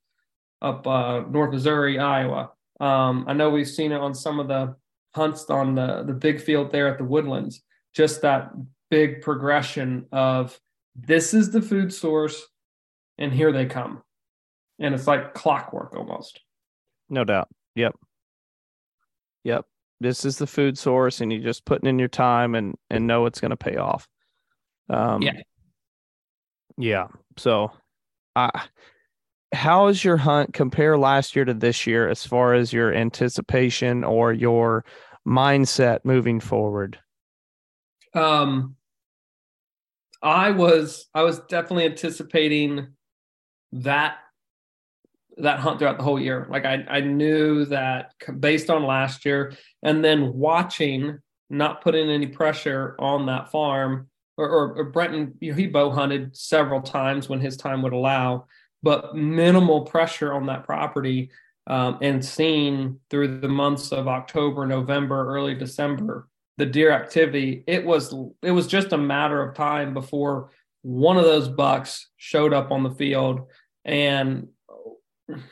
up uh, north missouri iowa. Um, i know we've seen it on some of the hunts on the the big field there at the woodlands. Just that big progression of this is the food source and here they come and it's like clockwork almost No doubt. Yep. Yep. This is the food source, and you're just putting in your time and and know it's going to pay off. Um, Yeah. Yeah. So, uh, how is your hunt compare last year to this year as far as your anticipation or your mindset moving forward? um i was i was definitely anticipating that that hunt throughout the whole year like i i knew that based on last year and then watching not putting any pressure on that farm or or, or brenton you know he bow hunted several times when his time would allow but minimal pressure on that property. Um, and seeing through the months of October, November, early December, the deer activity, it was it was just a matter of time before one of those bucks showed up on the field. And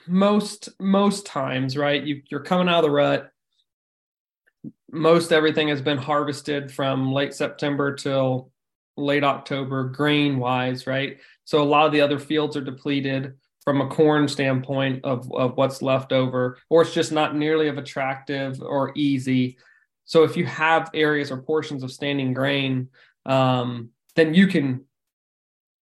most most times, right, you, you're coming out of the rut. Most everything has been harvested from late September till late October, grain wise, right? So a lot of the other fields are depleted from a corn standpoint of, of what's left over, or it's just not nearly of attractive or easy. So if you have areas or portions of standing grain, um, then you can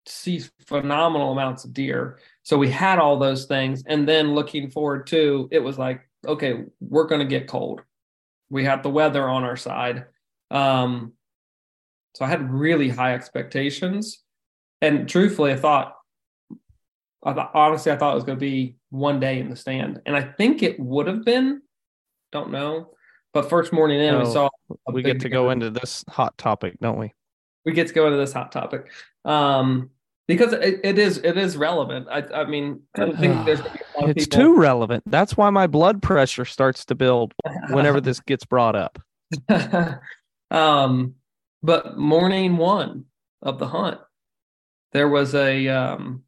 see phenomenal amounts of deer. So we had all those things. And then looking forward to it was like, okay, we're going to get cold. We have the weather on our side. Um, so I had really high expectations. And truthfully, I thought, I thought honestly, I thought it was going to be one day in the stand, and I think it would have been. Don't know, but first morning in, we saw. We get to go into this hot topic, don't we? We get to go into this hot topic, um, because it, it is it is relevant. I, I mean, I think there's. it's people... too relevant. That's why my blood pressure starts to build whenever this gets brought up. um, but morning one of the hunt, there was a, um,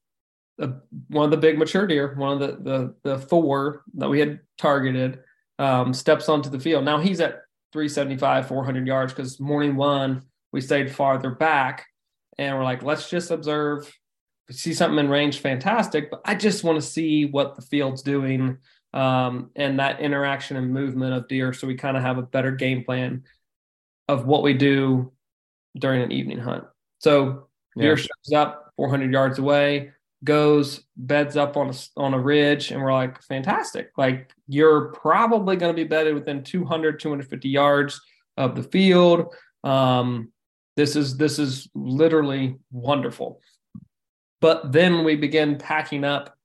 a one of the big mature deer, one of the the the four that we had targeted, um, steps onto the field. Now he's at 375, 400 yards because morning one we stayed farther back, and we're like, let's just observe. See something in range, fantastic. But I just want to see what the field's doing um, and that interaction and movement of deer, so we kind of have a better game plan of what we do during an evening hunt. So deer yeah. shows up 400 yards away, goes beds up on a on a ridge, and we're like, fantastic! Like you're probably going to be bedded within 200 250 yards of the field. Um, this is this is literally wonderful. But then we begin packing up,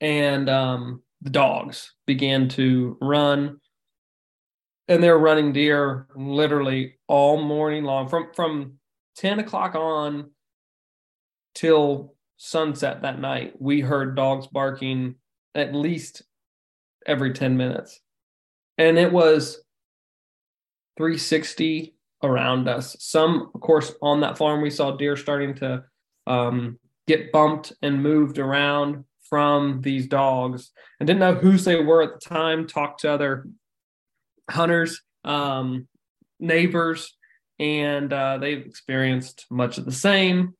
and um, the dogs began to run and they're running deer literally all morning long from from 10 o'clock on till sunset that night we heard dogs barking at least every 10 minutes. And it was 360 around us. Some of course on that farm we saw deer starting to um, get bumped and moved around from these dogs. And didn't know whose they were at the time talked to other hunters, um, neighbors, and uh, they've experienced much of the same.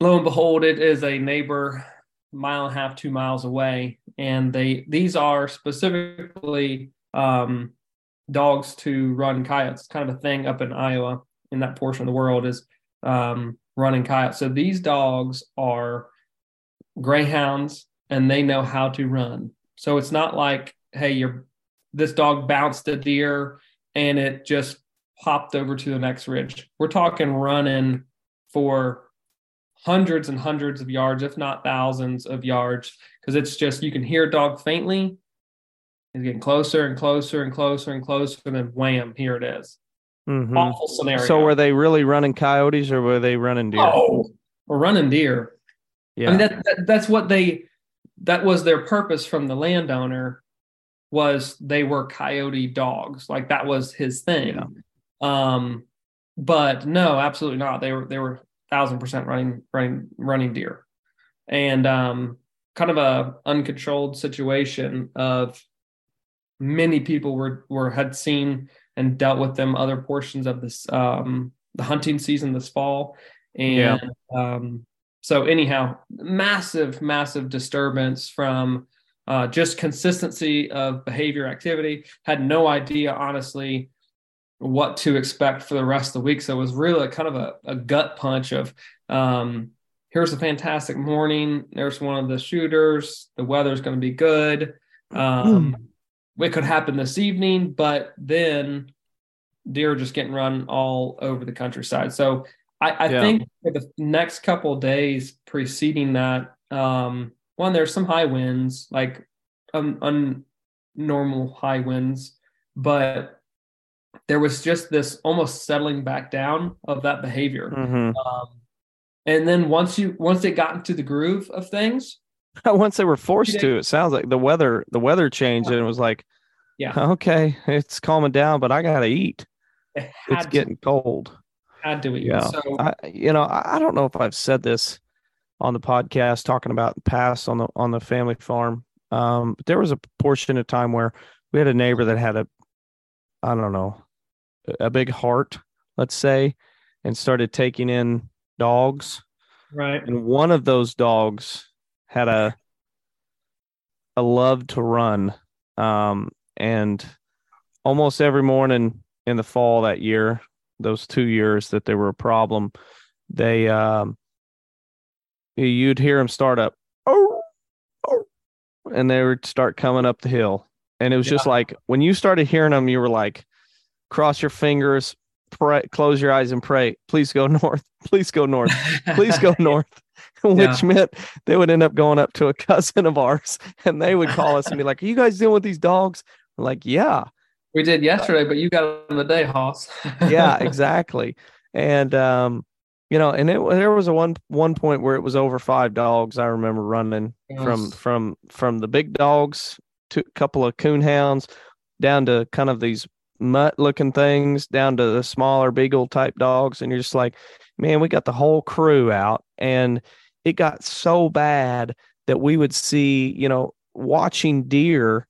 Lo and behold, it is a neighbor mile and a half, two miles away, and they these are specifically um, dogs to run coyotes. Kind of a thing up in Iowa in that portion of the world is um, running coyotes. So these dogs are greyhounds and they know how to run. So it's not like, hey, you're this dog bounced a deer and it just popped over to the next ridge. We're talking running for hundreds and hundreds of yards, if not thousands of yards, because it's just you can hear a dog faintly. He's getting closer and closer and closer and closer, and then wham, here it is. Mm-hmm. Awful scenario. So were they really running coyotes or were they running deer? Oh, we're running deer. Yeah, I mean that, that that's what they that was their purpose from the landowner was they were coyote dogs. Like that was his thing. Yeah. Um, but no, absolutely not. They were they were thousand percent running running running deer, and um, kind of a uncontrolled situation of many people were were had seen and dealt with them other portions of this um, the hunting season this fall, and yeah. um, so anyhow, massive massive disturbance from uh, just consistency of behavior activity. Had no idea, honestly, what to expect for the rest of the week. So it was really kind of a, a gut punch of um, here's a fantastic morning. There's one of the shooters. The weather's going to be good. Um, mm. It could happen this evening, but then deer are just getting run all over the countryside. So I, I yeah. think for the next couple days preceding that, um, one, there's some high winds, like um, unnormal high winds, but there was just this almost settling back down of that behavior. Mm-hmm. Um, And then once you once they got into the groove of things, once they were forced Yeah. to, it sounds like the weather the weather changed and it was like, Yeah. okay, it's calming down, but I gotta eat. it It's to, getting cold. had to eat. Yeah. So I, you know, I, I don't know if I've said this on the podcast talking about the past on the on the family farm. Um, but there was a portion of time where we had a neighbor that had a, I don't know, a big heart, let's say, and started taking in dogs. right. And one of those dogs had a a love to run. Um, and almost every morning in the fall that year, those two years that they were a problem, they um you'd hear them start up oh, oh, and they would start coming up the hill. And it was just like when you started hearing them, you were like, cross your fingers, pray, close your eyes and pray, please go north, please go north. Please go north. Which meant they would end up going up to a cousin of ours and they would call us and be like are you guys dealing with these dogs? We're like yeah. We did yesterday, but you got them the day, Hoss. yeah exactly. And um you know and it there was a one one point where it was over five dogs i remember running from from from the big dogs a couple of coon hounds down to kind of these mutt looking things down to the smaller beagle type dogs. And you're just like man we got the whole crew out. And it got so bad that we would see you know watching deer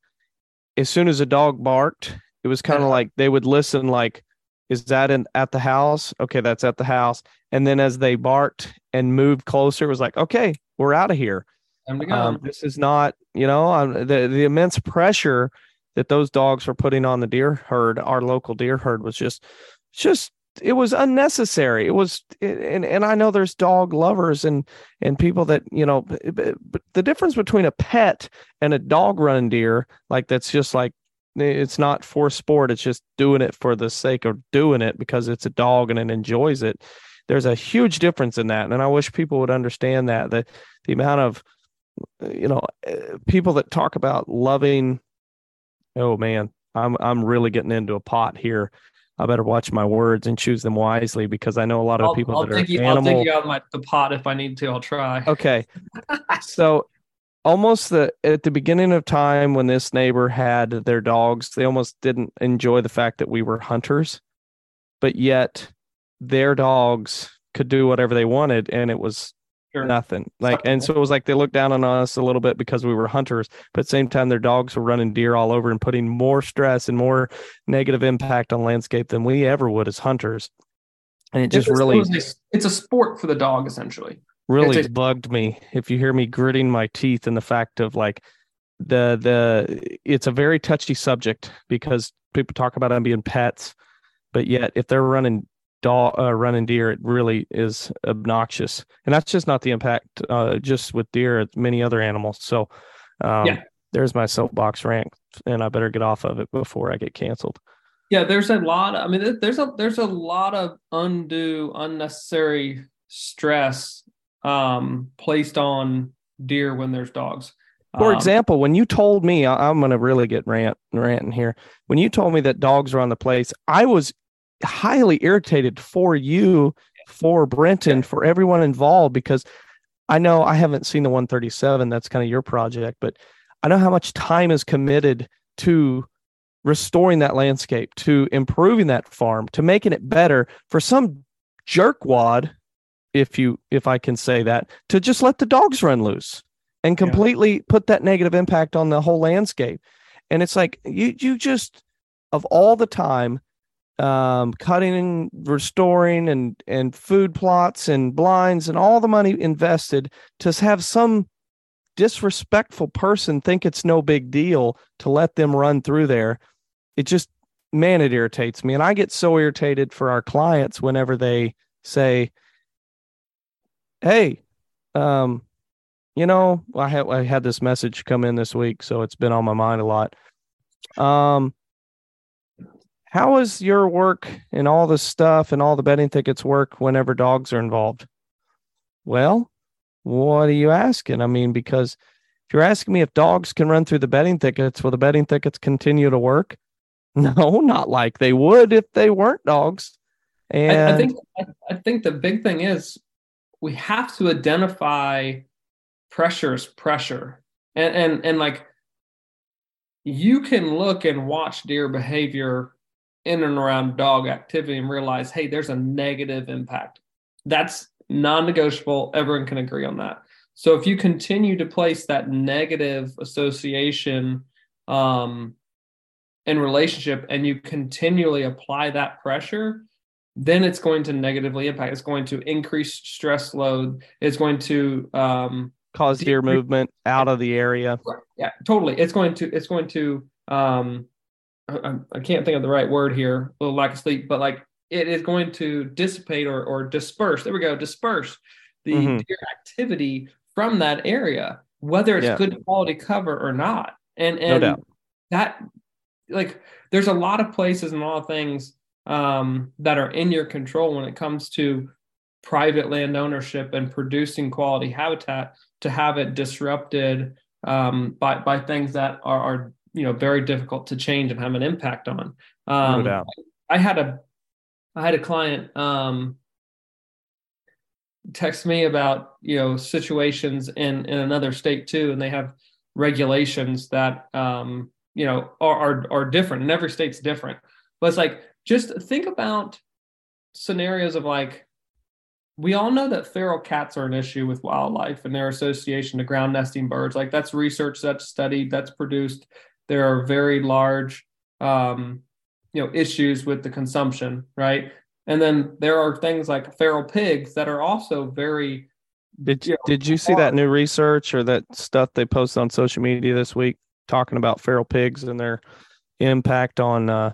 as soon as a dog barked it was kind of uh-huh. like they would listen like is that in at the house? Okay that's at the house. And then as they barked and moved closer it was like okay we're out of here. Time to go. Um, this is not, you know, um, the the immense pressure that those dogs were putting on the deer herd, our local deer herd, was just, just it was unnecessary. It was, and and I know there's dog lovers and and people that you know, b- b- but the difference between a pet and a dog running deer, like that's just like it's not for sport. It's just doing it for the sake of doing it because it's a dog and it enjoys it. There's a huge difference in that, and I wish people would understand that that the amount of you know uh, people that talk about loving oh man i'm i'm really getting into a pot here i better watch my words and choose them wisely because i know a lot of I'll, people I'll that are you. I'll animal take you out of my the pot if I need to. I'll try. okay so almost the at the beginning of time when this neighbor had their dogs they almost didn't enjoy the fact that we were hunters but yet their dogs could do whatever they wanted and it was Sure. nothing like and so it was like they looked down on us a little bit because we were hunters but at the same time their dogs were running deer all over and putting more stress and more negative impact on landscape than we ever would as hunters and it just It's- really it a, it's a sport for the dog essentially. really a- bugged me if you hear me gritting my teeth in the fact of like the the it's a very touchy subject because people talk about them being pets but yet if they're running dog uh, running deer it really is obnoxious and that's just not the impact uh just with deer it's many other animals so um Yeah. there's my soapbox rant and i better get off of it before i get canceled Yeah, there's a lot. I mean, there's a there's a lot of undue, unnecessary stress um, placed on deer when there's dogs. For Um, example, when you told me, I'm going to really get rant ranting here. When you told me that dogs are on the place, I was highly irritated for you, for Brenton, for everyone involved because I know I haven't seen the 137. That's kind of your project, but I know how much time is committed to restoring that landscape, to improving that farm, to making it better for some jerkwad, if you if I can say that, to just let the dogs run loose and Yeah. completely put that negative impact on the whole landscape. And it's like you you just of all the time um cutting and restoring and and food plots and blinds and all the money invested to have some disrespectful person think it's no big deal to let them run through there. It just man it irritates me. And i get so irritated for our clients whenever they say hey um you know i had i had this message come in this week so it's been on my mind a lot. Um how is your work and all this stuff and all the bedding thickets work whenever dogs are involved? Well what are you asking? I mean because if you're asking me if dogs can run through the bedding thickets will the bedding thickets continue to work? No not like they would if they weren't dogs. And I, I think I think the big thing is we have to identify pressures pressure. And and and like you can look and watch deer behavior in and around dog activity and realize hey there's a negative impact. That's non-negotiable. Everyone can agree on that. So if you continue to place that negative association um, in relationship and you continually apply that pressure then it's going to negatively impact. It's going to increase stress load. It's going to um, cause deer movement out of the area. Yeah totally. It's going to it's going to um, I, I, can't think of the right word here a little lack of sleep but like it is going to dissipate or, or disperse there we go disperse the mm-hmm. deer activity from that area whether it's yeah. good quality cover or not and and no that like there's a lot of places and a lot of things um, that are in your control when it comes to private land ownership and producing quality habitat to have it disrupted um, by by things that are, are you know very difficult to change and have an impact on. Um, no I had a I had a client um, text me about you know situations in in another state too, and they have regulations that um, you know are, are are different, and every state's different. But it's like just think about scenarios of like we all know that feral cats are an issue with wildlife and their association to ground nesting birds. Like that's research that's studied, that's produced. There are very large, um, you know, issues with the consumption, right? And then there are things like feral pigs that are also very. Did you, know, did you see that new research or that stuff they posted on social media this week talking about feral pigs and their impact on uh,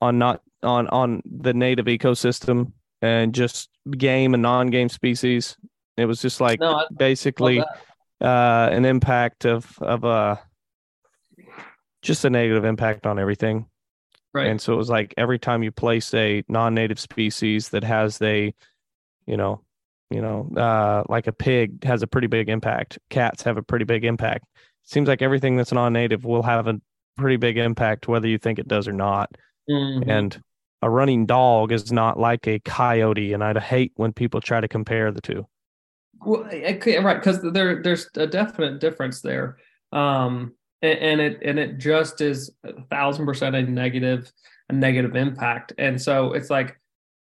on not on on the native ecosystem and just game and non-game species. It was just like no, basically uh, an impact of of a uh, just a negative impact on everything. Right. And so it was like every time you place a non-native species that has a, you know, you know, uh, like a pig has a pretty big impact. Cats have a pretty big impact. It seems like everything that's non-native will have a pretty big impact, whether you think it does or not. Mm-hmm. And a running dog is not like a coyote, and I'd hate when people try to compare the two. Well, okay, right, because there there's a definite difference there, um, and, and, it and it just is a thousand percent a negative a negative impact, and so it's like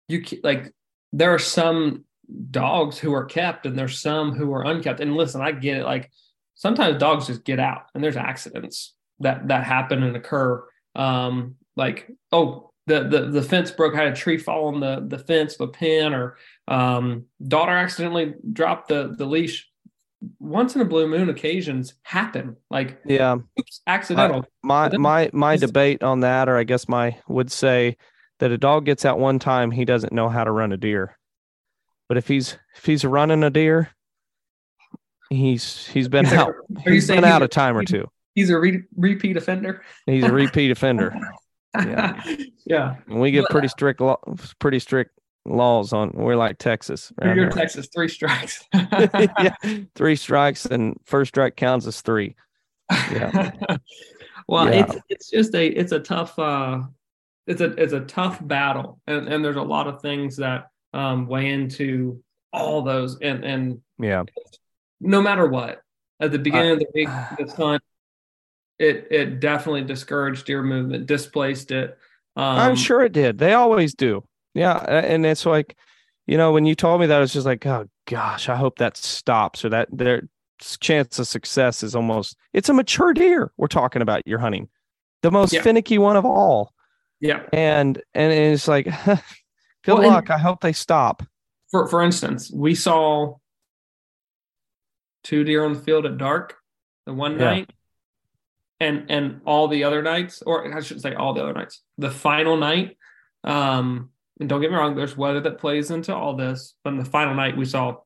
you like there are some dogs who are kept, and there's some who are unkept. And listen, I get it. Like sometimes dogs just get out, and there's accidents that that happen and occur. Um, like oh the, the the fence broke. I had a tree fall on the the fence a pen, or um, daughter accidentally dropped the the leash. Once in a blue moon, occasions happen. Like yeah, oops, accidental. my my my debate on that, or I guess my would say that a dog gets out one time, he doesn't know how to run a deer. But if he's if he's running a deer, he's he's been out. He's been out a time or two. He's a re- repeat offender. He's a repeat offender. Yeah. yeah. And we get pretty strict, pretty strict laws on. We're like Texas. You're here. Texas. Three strikes. yeah, three strikes, and first strike counts as three. Yeah. well, yeah. it's it's just a it's a tough uh it's a it's a tough battle, and and there's a lot of things that um weigh into all those, and and yeah, no matter what, at the beginning of the week, the sun it it definitely discouraged deer movement, displaced it. Um, I'm sure it did. They always do. Yeah, and it's like, you know, when you told me that, it's just like, oh gosh, I hope that stops or that their chance of success is almost. It's a mature deer we're talking about. You're hunting, the most yeah. finicky one of all. Yeah, and and it's like, good well, luck. I hope they stop. For for instance, we saw two deer on the field at dark the one yeah. night and and all the other nights, or I should say all the other nights, the final night. Um, and don't get me wrong, there's weather that plays into all this, but in the final night we saw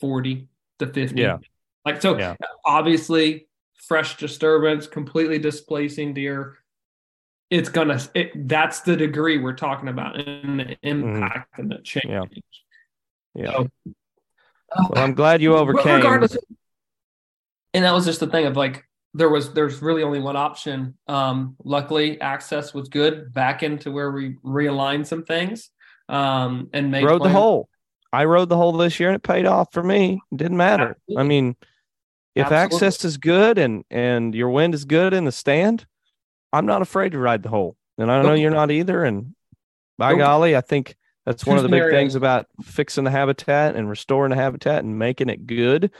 40 to 50. Yeah. Like so yeah. obviously fresh disturbance, completely displacing deer. It's gonna it that's the degree we're talking about and the mm-hmm. impact mm. and the change. Yeah. Yeah. So, well, I'm glad you overcame. Regardless, and that was just the thing of like there was there's really only one option. Um, luckily, access was good back into where we realigned some things um, and made rode the hole. I rode the hole this year and it paid off for me. It didn't matter. Absolutely. I mean, if Absolutely. access is good and and your wind is good in the stand, I'm not afraid to ride the hole. And I know you're not either. And by golly, I think that's one of the big things about fixing the habitat and restoring the habitat and making it good.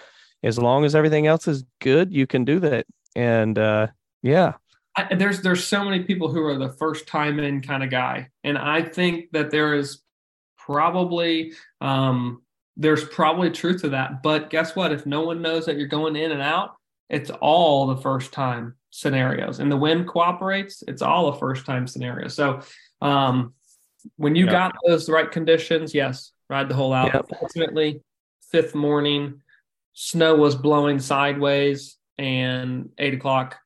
As long as everything else is good, you can do that. And uh, yeah, I, there's there's so many people who are the first time in kind of guy, and I think that there is probably um, there's probably truth to that. But guess what? If no one knows that you're going in and out, it's all the first time scenarios, and the wind cooperates. It's all a first time scenario. So um, when you Yeah. got those right conditions, yes, ride the whole out. Yep. Fortunately, fifth morning, snow was blowing sideways, and eight o'clock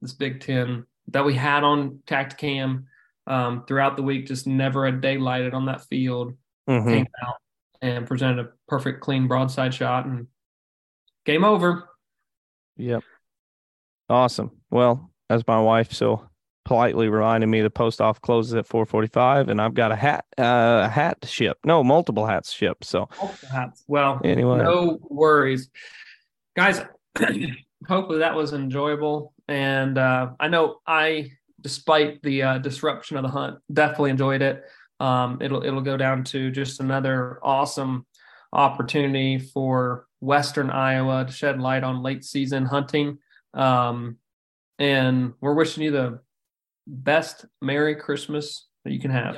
this Big Ten that we had on Tactacam um, throughout the week, just never a day lighted on that field, Mhm. came out and presented a perfect, clean broadside shot, and game over. Yep. Awesome. Well, as my wife so politely reminded me, the post off closes at 4:45, and I've got a hat, uh, a hat to ship. No, multiple hats ship. So Perhaps. Well, anyway, no worries, guys. hopefully that was enjoyable, and uh, I know I, despite the uh, disruption of the hunt, definitely enjoyed it. Um, it'll it'll go down to just another awesome opportunity for Western Iowa to shed light on late season hunting. Um, and we're wishing you the best Merry Christmas that you can have.